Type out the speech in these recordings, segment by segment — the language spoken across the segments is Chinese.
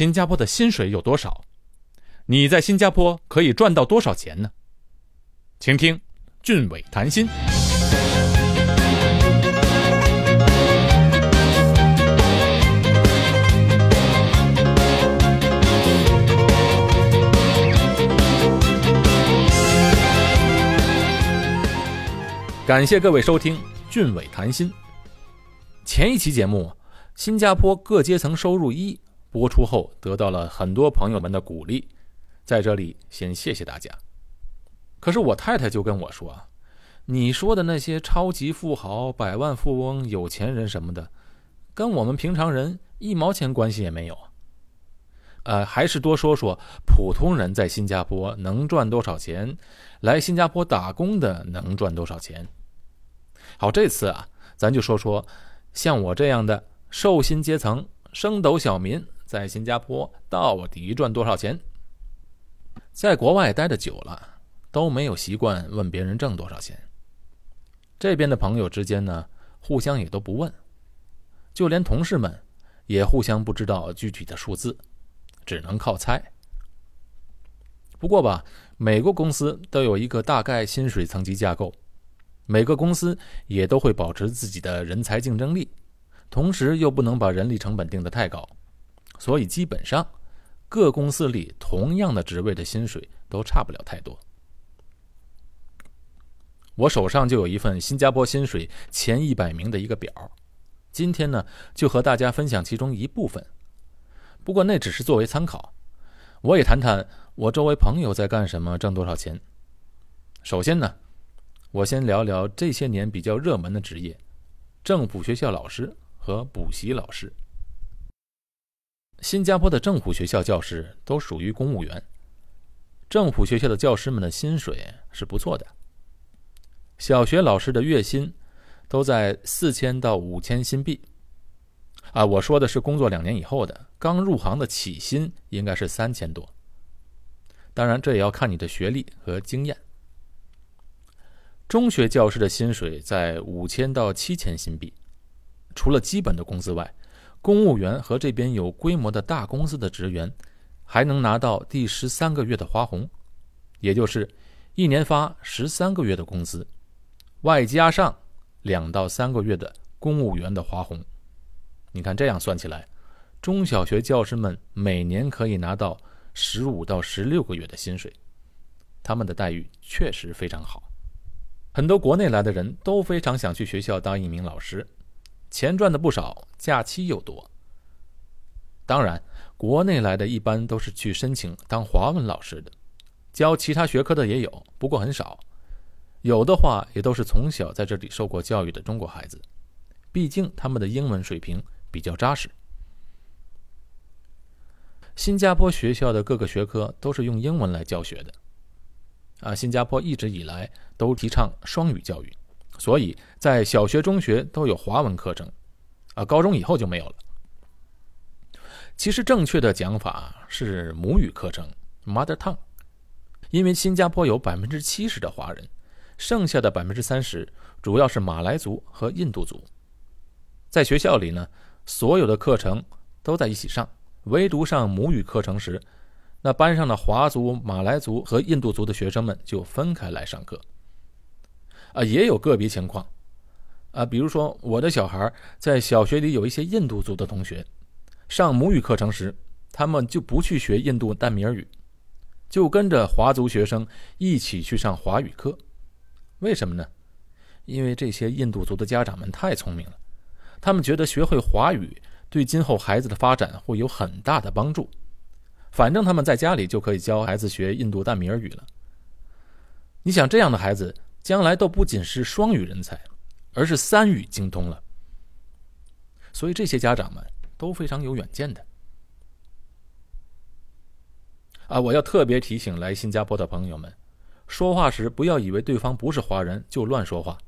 新加坡的薪水有多少？你在新加坡可以赚到多少钱呢？请听俊伟谈心。感谢各位收听俊伟谈心。前一期节目《新加坡各阶层收入一》播出后，得到了很多朋友们的鼓励，在这里先谢谢大家。可是我太太就跟我说，你说的那些超级富豪、百万富翁、有钱人什么的，跟我们平常人一毛钱关系也没有。呃，还是多说说普通人在新加坡能赚多少钱，来新加坡打工的能赚多少钱。好，这次啊，咱就说说像我这样的受薪阶层、升斗小民，在新加坡到底赚多少钱？在国外待的久了，都没有习惯问别人挣多少钱。这边的朋友之间呢，互相也都不问，就连同事们也互相不知道具体的数字，只能靠猜。不过吧，每个公司都有一个大概薪水层级架构。每个公司也都会保持自己的人才竞争力，同时又不能把人力成本定得太高，所以基本上各公司里同样的职位的薪水都差不了太多。我手上就有一份新加坡薪水前一百名的一个表，今天呢就和大家分享其中一部分，不过那只是作为参考。我也谈谈我周围朋友在干什么，挣多少钱。首先呢。我先聊聊这些年比较热门的职业：政府学校老师和补习老师。新加坡的政府学校教师都属于公务员，政府学校的教师们的薪水是不错的。小学老师的月薪都在四千到五千新币。啊，我说的是工作两年以后的，刚入行的起薪应该是三千多。当然，这也要看你的学历和经验。中学教师的薪水在五千到七千新币，除了基本的工资外，公务员和这边有规模的大公司的职员，还能拿到第十三个月的花红，也就是一年发十三个月的工资，外加上两到三个月的公务员的花红。你看这样算起来，中小学教师们每年可以拿到十五到十六个月的薪水，他们的待遇确实非常好。很多国内来的人都非常想去学校当一名老师，钱赚的不少，假期又多。当然，国内来的一般都是去申请当华文老师的，教其他学科的也有，不过很少。有的话也都是从小在这里受过教育的中国孩子，毕竟他们的英文水平比较扎实。新加坡学校的各个学科都是用英文来教学的。啊，新加坡一直以来都提倡双语教育，所以在小学、中学都有华文课程，啊，高中以后就没有了。其实正确的讲法是母语课程 （Mother Tongue），因为新加坡有百分之七十的华人，剩下的百分之三十主要是马来族和印度族。在学校里呢，所有的课程都在一起上，唯独上母语课程时。那班上的华族、马来族和印度族的学生们就分开来上课。啊，也有个别情况，啊，比如说我的小孩在小学里有一些印度族的同学，上母语课程时，他们就不去学印度淡米尔语，就跟着华族学生一起去上华语课。为什么呢？因为这些印度族的家长们太聪明了，他们觉得学会华语对今后孩子的发展会有很大的帮助。反正他们在家里就可以教孩子学印度淡米尔语了。你想，这样的孩子将来都不仅是双语人才，而是三语精通了。所以这些家长们都非常有远见的。啊，我要特别提醒来新加坡的朋友们，说话时不要以为对方不是华人就乱说话，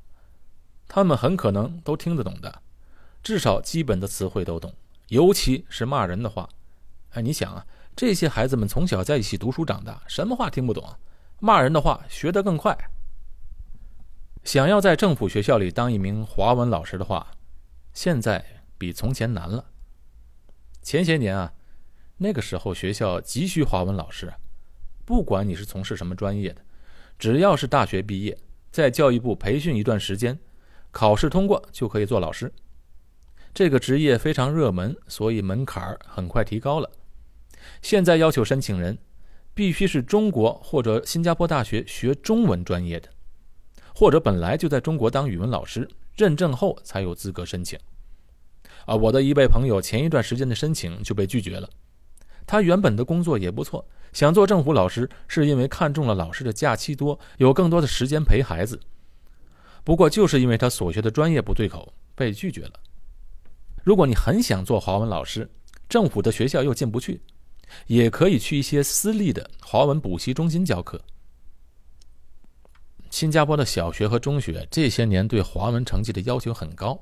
他们很可能都听得懂的，至少基本的词汇都懂，尤其是骂人的话。哎，你想啊。这些孩子们从小在一起读书长大，什么话听不懂？骂人的话学得更快。想要在政府学校里当一名华文老师的话，现在比从前难了。前些年啊，那个时候学校急需华文老师，不管你是从事什么专业的，只要是大学毕业，在教育部培训一段时间，考试通过就可以做老师。这个职业非常热门，所以门槛很快提高了。现在要求申请人必须是中国或者新加坡大学学中文专业的，或者本来就在中国当语文老师，认证后才有资格申请。啊，我的一位朋友前一段时间的申请就被拒绝了。他原本的工作也不错，想做政府老师，是因为看中了老师的假期多，有更多的时间陪孩子。不过就是因为他所学的专业不对口，被拒绝了。如果你很想做华文老师，政府的学校又进不去，也可以去一些私立的华文补习中心教课。新加坡的小学和中学这些年对华文成绩的要求很高，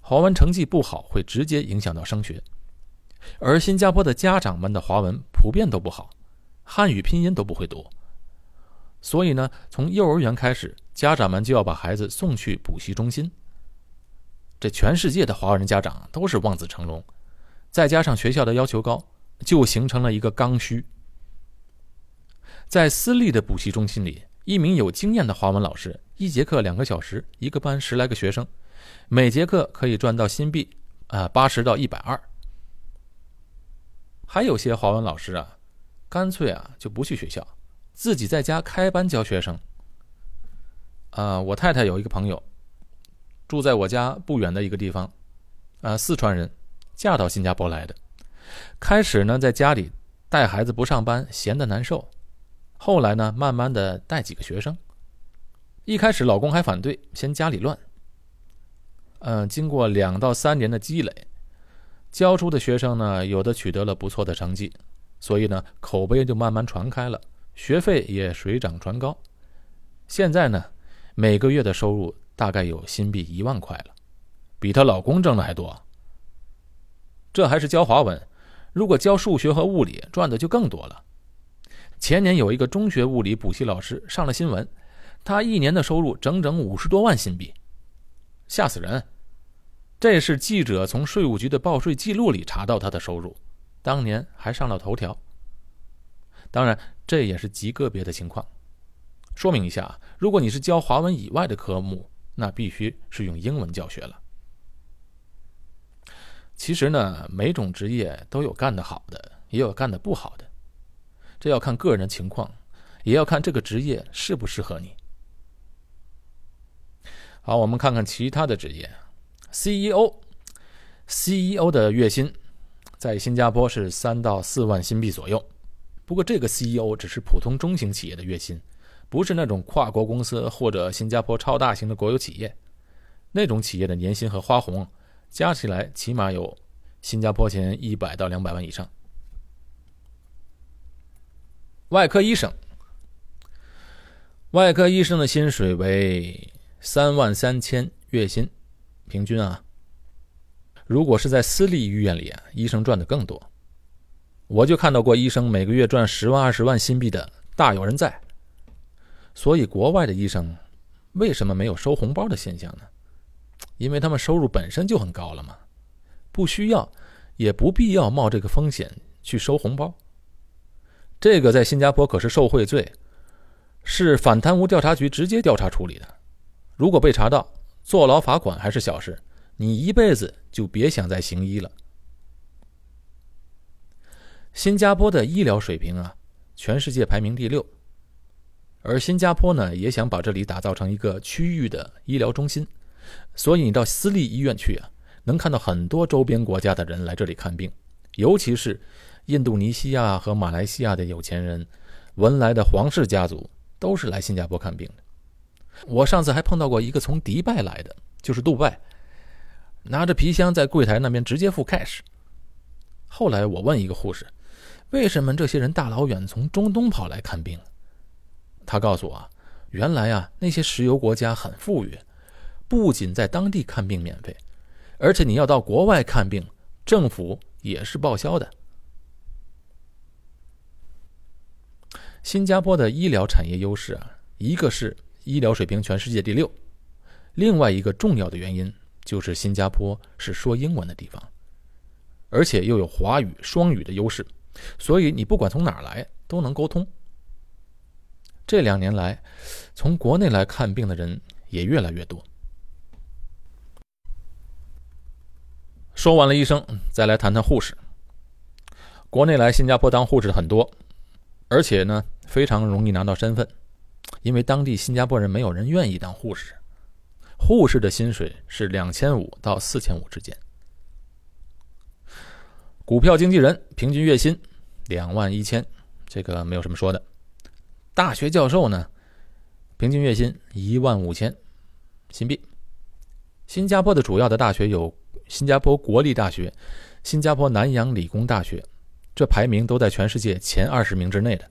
华文成绩不好会直接影响到升学。而新加坡的家长们的华文普遍都不好，汉语拼音都不会读，所以呢，从幼儿园开始，家长们就要把孩子送去补习中心。这全世界的华人家长都是望子成龙，再加上学校的要求高，就形成了一个刚需。在私立的补习中心里，一名有经验的华文老师，一节课两个小时，一个班十来个学生，每节课可以赚到新币啊八十到一百二。还有些华文老师啊，干脆啊就不去学校，自己在家开班教学生。啊，我太太有一个朋友。住在我家不远的一个地方，啊，四川人，嫁到新加坡来的。开始呢，在家里带孩子不上班，闲得难受。后来呢，慢慢的带几个学生。一开始老公还反对，嫌家里乱。嗯，经过两到三年的积累，教出的学生呢，有的取得了不错的成绩，所以呢，口碑就慢慢传开了，学费也水涨船高。现在呢，每个月的收入。大概有新币一万块了，比她老公挣的还多。这还是教华文，如果教数学和物理，赚的就更多了。前年有一个中学物理补习老师上了新闻，他一年的收入整整五十多万新币，吓死人！这是记者从税务局的报税记录里查到他的收入，当年还上了头条。当然，这也是极个别的情况。说明一下，如果你是教华文以外的科目，那必须是用英文教学了。其实呢，每种职业都有干得好的，也有干得不好的，这要看个人情况，也要看这个职业适不适合你。好，我们看看其他的职业，CEO，CEO 的月薪在新加坡是三到四万新币左右，不过这个 CEO 只是普通中型企业的月薪。不是那种跨国公司或者新加坡超大型的国有企业，那种企业的年薪和花红加起来起码有新加坡钱一百到两百万以上。外科医生，外科医生的薪水为三万三千月薪，平均啊。如果是在私立医院里啊，医生赚的更多。我就看到过医生每个月赚十万二十万新币的，大有人在。所以，国外的医生为什么没有收红包的现象呢？因为他们收入本身就很高了嘛，不需要，也不必要冒这个风险去收红包。这个在新加坡可是受贿罪，是反贪污调查局直接调查处理的。如果被查到，坐牢罚款还是小事，你一辈子就别想再行医了。新加坡的医疗水平啊，全世界排名第六。而新加坡呢，也想把这里打造成一个区域的医疗中心，所以你到私立医院去啊，能看到很多周边国家的人来这里看病，尤其是印度尼西亚和马来西亚的有钱人、文莱的皇室家族，都是来新加坡看病的。我上次还碰到过一个从迪拜来的，就是杜拜，拿着皮箱在柜台那边直接付 cash。后来我问一个护士，为什么这些人大老远从中东跑来看病？他告诉我，原来啊，那些石油国家很富裕，不仅在当地看病免费，而且你要到国外看病，政府也是报销的。新加坡的医疗产业优势啊，一个是医疗水平全世界第六，另外一个重要的原因就是新加坡是说英文的地方，而且又有华语双语的优势，所以你不管从哪儿来都能沟通。这两年来，从国内来看病的人也越来越多。说完了医生，再来谈谈护士。国内来新加坡当护士的很多，而且呢非常容易拿到身份，因为当地新加坡人没有人愿意当护士。护士的薪水是两千五到四千五之间。股票经纪人平均月薪两万一千，这个没有什么说的。大学教授呢，平均月薪一万五千新币。新加坡的主要的大学有新加坡国立大学、新加坡南洋理工大学，这排名都在全世界前二十名之内的。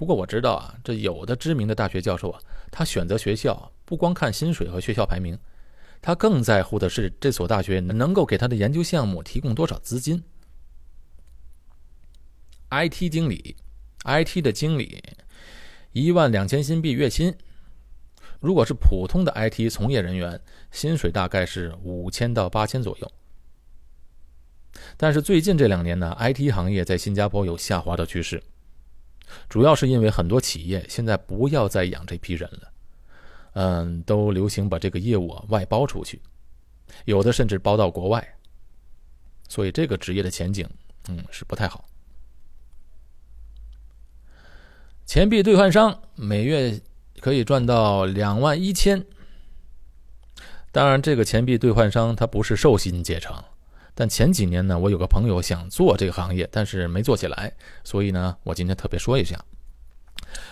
不过我知道啊，这有的知名的大学教授啊，他选择学校不光看薪水和学校排名。他更在乎的是这所大学能够给他的研究项目提供多少资金。IT 经理，IT 的经理，一万两千新币月薪。如果是普通的 IT 从业人员，薪水大概是五千到八千左右。但是最近这两年呢，IT 行业在新加坡有下滑的趋势，主要是因为很多企业现在不要再养这批人了。嗯，都流行把这个业务啊外包出去，有的甚至包到国外，所以这个职业的前景，嗯，是不太好。钱币兑换商每月可以赚到两万一千，当然，这个钱币兑换商他不是寿薪阶层，但前几年呢，我有个朋友想做这个行业，但是没做起来，所以呢，我今天特别说一下，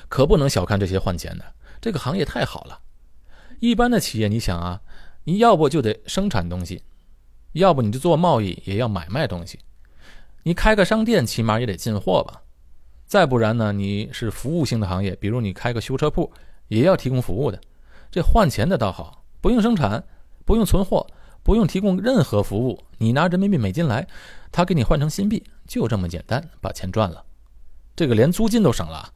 可不能小看这些换钱的，这个行业太好了。一般的企业，你想啊，你要不就得生产东西，要不你就做贸易，也要买卖东西。你开个商店，起码也得进货吧。再不然呢，你是服务性的行业，比如你开个修车铺，也要提供服务的。这换钱的倒好，不用生产，不用存货，不用提供任何服务，你拿人民币美金来，他给你换成新币，就这么简单，把钱赚了。这个连租金都省了，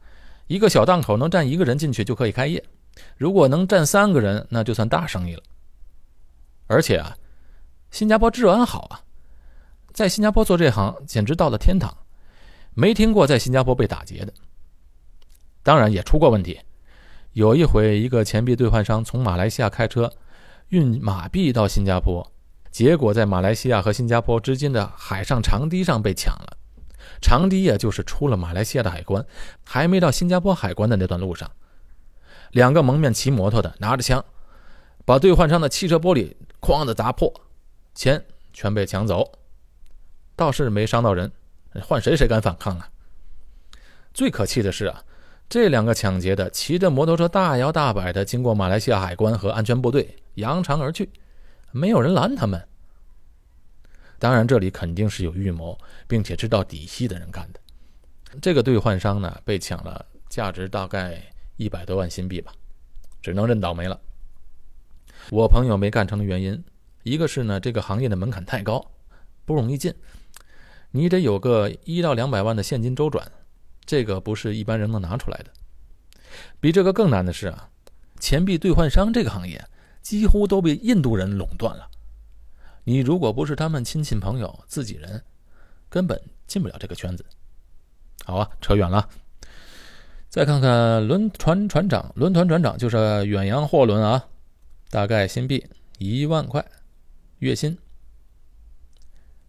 一个小档口能站一个人进去就可以开业。如果能站三个人，那就算大生意了。而且啊，新加坡治安好啊，在新加坡做这行简直到了天堂，没听过在新加坡被打劫的。当然也出过问题，有一回一个钱币兑换商从马来西亚开车运马币到新加坡，结果在马来西亚和新加坡之间的海上长堤上被抢了。长堤呀，就是出了马来西亚的海关，还没到新加坡海关的那段路上。两个蒙面骑摩托的拿着枪，把兑换商的汽车玻璃哐的砸破，钱全被抢走，倒是没伤到人，换谁谁敢反抗啊？最可气的是啊，这两个抢劫的骑着摩托车大摇大摆的经过马来西亚海关和安全部队，扬长而去，没有人拦他们。当然，这里肯定是有预谋，并且知道底细的人干的。这个兑换商呢，被抢了，价值大概。一百多万新币吧，只能认倒霉了。我朋友没干成的原因，一个是呢，这个行业的门槛太高，不容易进，你得有个一到两百万的现金周转，这个不是一般人能拿出来的。比这个更难的是啊，钱币兑换商这个行业几乎都被印度人垄断了，你如果不是他们亲戚朋友、自己人，根本进不了这个圈子。好啊，扯远了。再看看轮船船长，轮船船长就是远洋货轮啊，大概新币一万块月薪。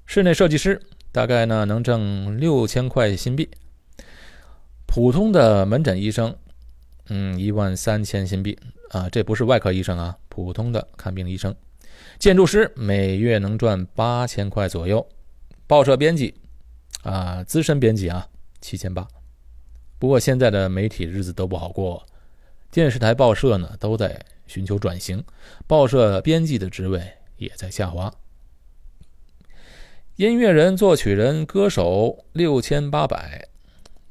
室内设计师大概呢能挣六千块新币。普通的门诊医生，嗯，一万三千新币啊，这不是外科医生啊，普通的看病医生。建筑师每月能赚八千块左右。报社编辑啊，资深编辑啊，七千八。不过现在的媒体日子都不好过，电视台、报社呢都在寻求转型，报社编辑的职位也在下滑。音乐人、作曲人、歌手六千八百，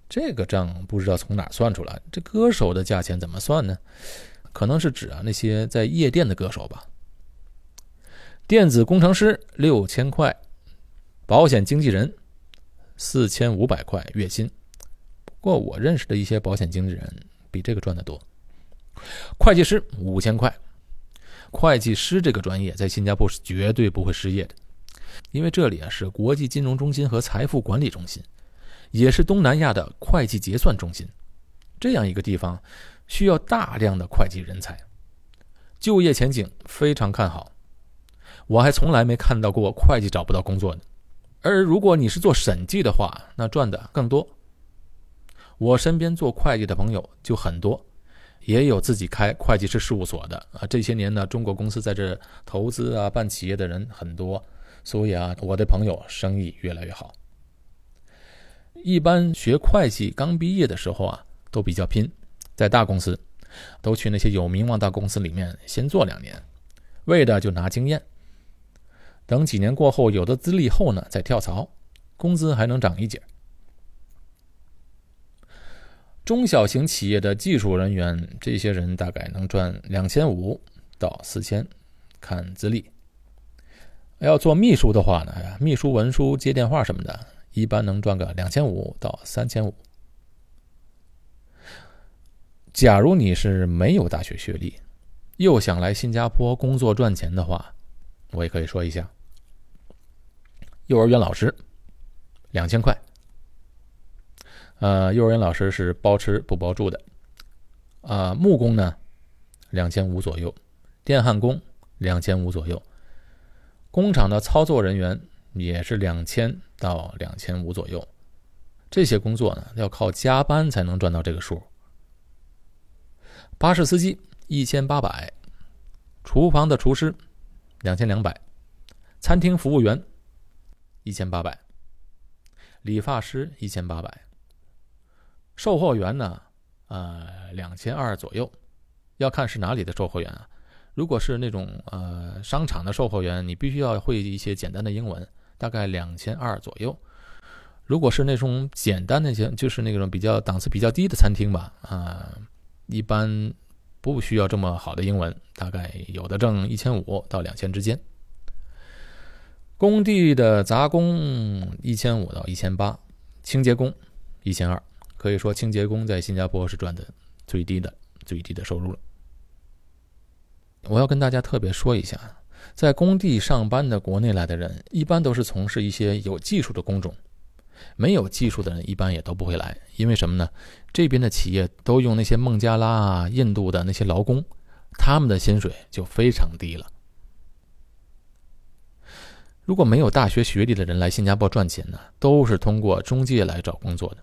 这个账不知道从哪算出来。这歌手的价钱怎么算呢？可能是指啊那些在夜店的歌手吧。电子工程师六千块，保险经纪人四千五百块月薪。不过我认识的一些保险经纪人比这个赚得多。会计师五千块，会计师这个专业在新加坡是绝对不会失业的。因为这里啊是国际金融中心和财富管理中心，也是东南亚的会计结算中心。这样一个地方需要大量的会计人才，就业前景非常看好。我还从来没看到过会计找不到工作的。而如果你是做审计的话，那赚的更多。我身边做会计的朋友就很多，也有自己开会计师事务所的啊。这些年呢，中国公司在这投资啊、办企业的人很多，所以啊，我的朋友生意越来越好。一般学会计刚毕业的时候啊，都比较拼，在大公司都去那些有名望大公司里面先做两年，为的就拿经验。等几年过后，有的资历后呢，再跳槽，工资还能涨一截。中小型企业的技术人员，这些人大概能赚两千五到四千，看资历。要做秘书的话呢，秘书、文书、接电话什么的，一般能赚个两千五到三千五。假如你是没有大学学历，又想来新加坡工作赚钱的话，我也可以说一下，幼儿园老师两千块。呃，幼儿园老师是包吃不包住的。啊，木工呢，两千五左右；电焊工两千五左右；工厂的操作人员也是两千到两千五左右。这些工作呢，要靠加班才能赚到这个数。巴士司机一千八百，厨房的厨师。两千两百，餐厅服务员一千八百，理发师一千八百，售货员呢？呃，两千二左右，要看是哪里的售货员啊。如果是那种呃商场的售货员，你必须要会一些简单的英文，大概两千二左右。如果是那种简单的些，就是那种比较档次比较低的餐厅吧，啊，一般。不需要这么好的英文，大概有的挣一千五到两千之间。工地的杂工一千五到一千八，清洁工一千二，可以说清洁工在新加坡是赚的最低的最低的收入了。我要跟大家特别说一下，在工地上班的国内来的人，一般都是从事一些有技术的工种。没有技术的人一般也都不会来，因为什么呢？这边的企业都用那些孟加拉啊、印度的那些劳工，他们的薪水就非常低了。如果没有大学学历的人来新加坡赚钱呢，都是通过中介来找工作的。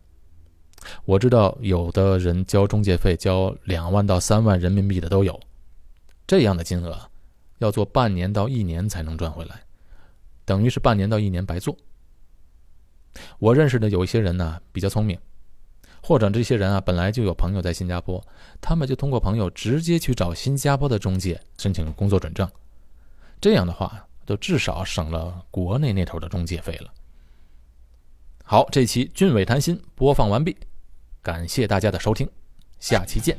我知道有的人交中介费交两万到三万人民币的都有，这样的金额要做半年到一年才能赚回来，等于是半年到一年白做。我认识的有一些人呢，比较聪明，或者这些人啊本来就有朋友在新加坡，他们就通过朋友直接去找新加坡的中介申请工作准证，这样的话都至少省了国内那头的中介费了。好，这期俊伟谈心播放完毕，感谢大家的收听，下期见。